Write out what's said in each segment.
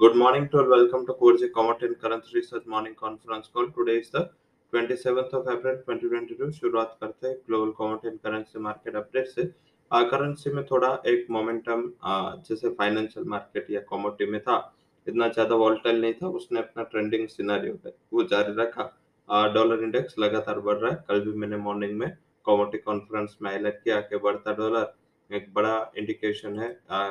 Good morning to all. Welcome to Course Commodity and Currency Research Morning Conference Call. Today is the 27th of April 2022. शुरुआत करते हैं global commodity and currency market update से currency में थोड़ा एक momentum जैसे financial market या commodity में था, इतना ज़्यादा वॉल्टाइल नहीं था, उसने अपना ट्रेंडिंग सिनेरियो है वो जारी रखा डॉलर इंडेक्स लगातार बढ़ रहा है कल भी मैंने मॉर्निंग में कमोडिटी कॉन्फ्रेंस में हाईलाइट किया कि बढ़ता डॉलर एक बड़ा इंडिकेशन है।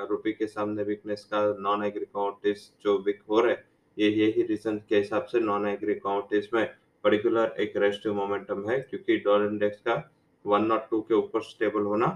रुपये के सामने वीकनेस का नॉन एग्री काउंटीज जो वीक हो रहे ये यही रीजन के हिसाब से नॉन एग्री काउंटीज में पर्टिकुलर एक रेस्टिव मोमेंटम है, क्योंकि डॉलर इंडेक्स का वन नॉट टू के ऊपर स्टेबल होना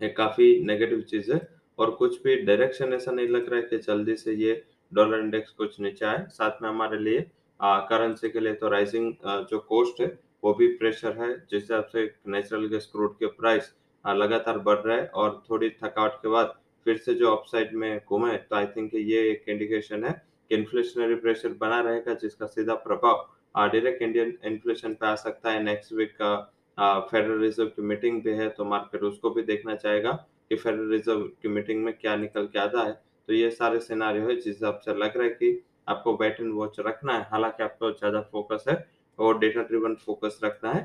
एक काफ़ी नेगेटिव चीज़ है। और कुछ भी डायरेक्शन ऐसा नहीं लग रहा है कि जल्दी से ये डॉलर इंडेक्स कुछ नीचे आए। साथ में हमारे लिए करेंसी के लिए तो राइजिंग जो कॉस्ट है, वो भी प्रेशर है, जिस हिसाब से नेचुरल गैस क्रूड के प्राइस लगातार बढ़ रहा है और थोड़ी थकावट के बाद फिर से जो अपसाइड में घूमे तो आई थिंक ये एक इंडिकेशन है कि इन्फ्लेशनरी प्रेशर बना रहेगा, जिसका सीधा प्रभाव डायरेक्ट इंडियन इन्फ्लेशन पे आ सकता है। नेक्स्ट वीक का फेडरल रिज़र्व की मीटिंग भी है तो मार्केट उसको भी देखना चाहेगा कि फेडरल रिज़र्व की मीटिंग में क्या निकल के आता है। तो ये सारे सिनारियो है, जिस हिसाब से लग रहा है कि आपको बैट एंड वॉच रखना है। हालाँकि आपको ज़्यादा फोकस है और डेटा ड्रिवन फोकस रखना है।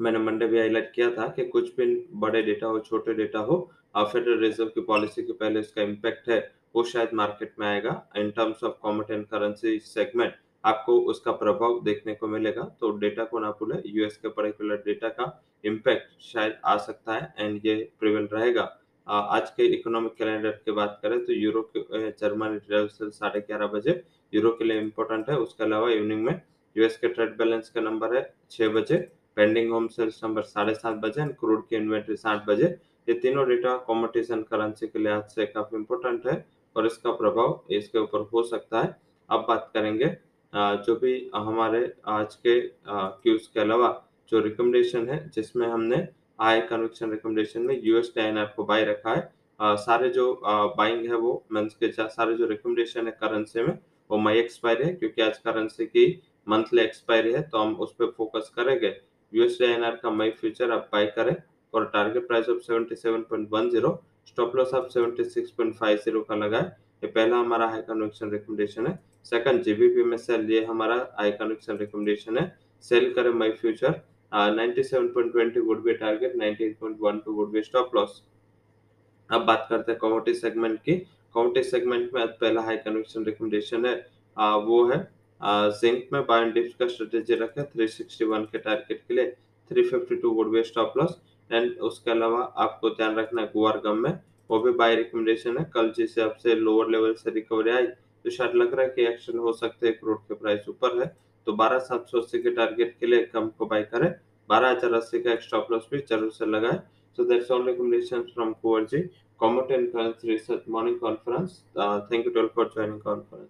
मैंने मंडे भी हाईलाइट किया था कि कुछ भी बड़े डेटा हो, छोटे डेटा हो फेडरल रिज़र्व की पॉलिसी के पहले इसका इम्पैक्ट है, वो शायद मार्केट में आएगा। In terms of commodity and currency segment आपको उसका प्रभाव देखने को मिलेगा। तो डेटा को ना भूले यूएस के पर्टिकुलर डेटा का इम्पैक्ट शायद आ सकता है एंड ये प्रिवेल रहेगा। आज के इकोनॉमिक कैलेंडर की बात करें तो यूरो जर्मनी साढ़े ग्यारह बजे यूरो के लिए इम्पोर्टेंट है। उसके अलावा इवनिंग में यूएस के ट्रेड बैलेंस का नंबर है छह बजे। पेंडिंग होम सेल्स नंबर साढ़े सात बजे एंड क्रूड की इन्वेंट्री साठ बजे। ये तीनों डेटा कॉम्पिटिशन करेंसी के लिहाज से काफ़ी इम्पोर्टेंट है और इसका प्रभाव इसके ऊपर हो सकता है। अब बात करेंगे जो भी हमारे आज के क्यूज के अलावा जो रिकमेंडेशन है जिसमें हमने हाई कन्वेक्शन रिकमेंडेशन में यूएस टाइनर को बाय रखा है। आ, सारे जो बाइंग है वो मीन्स के सारे जो रिकमेंडेशन है करेंसी में वो मई एक्सपायरी है क्योंकि आज करेंसी की मंथली एक्सपायरी है तो हम उस पर फोकस करेंगे। यूएसडी का मई फ्यूचर आप बाय करें और target price of 77.10 stop loss आप 76.50 का लगाए। ये पहला हमारा हाई कन्वेक्शन रिकमेंडेशन है। सेकंड जीबीपी में सेल ये हमारा हाई कन्वेक्शन रिकमेंडेशन है। सेल करें May future 97.20 would be target 98.12 would be stop loss अब बात करते हैं कमोडिटी सेगमेंट की। कमोडिटी सेगमेंट में पहला हाई रिकमेंडेशन है वो है जिंक में बाय डिप्स का स्ट्रेटेजी रखे 361 के टारगेट के लिए 352 would be stop loss and उसके अलावा आपको ध्यान रखना है गुआर गम में वो भी बाय रिकमेंडेशन है कल जिस हिसाब से लोअर लेवल से रिकवरी आई तो शायद लग रहा है कि एक्शन हो सकते हैं क्रूड के प्राइस ऊपर है तो बारह सात सौ अस्सी के टारगेट के लिए कम को बाय करें बारह हज़ार अस्सी का स्टॉप लॉस भी ज़रूर से लगाए so that's all recommendations from Kuwarji. Comment and research morning conference. Uh, thank you all for joining conference.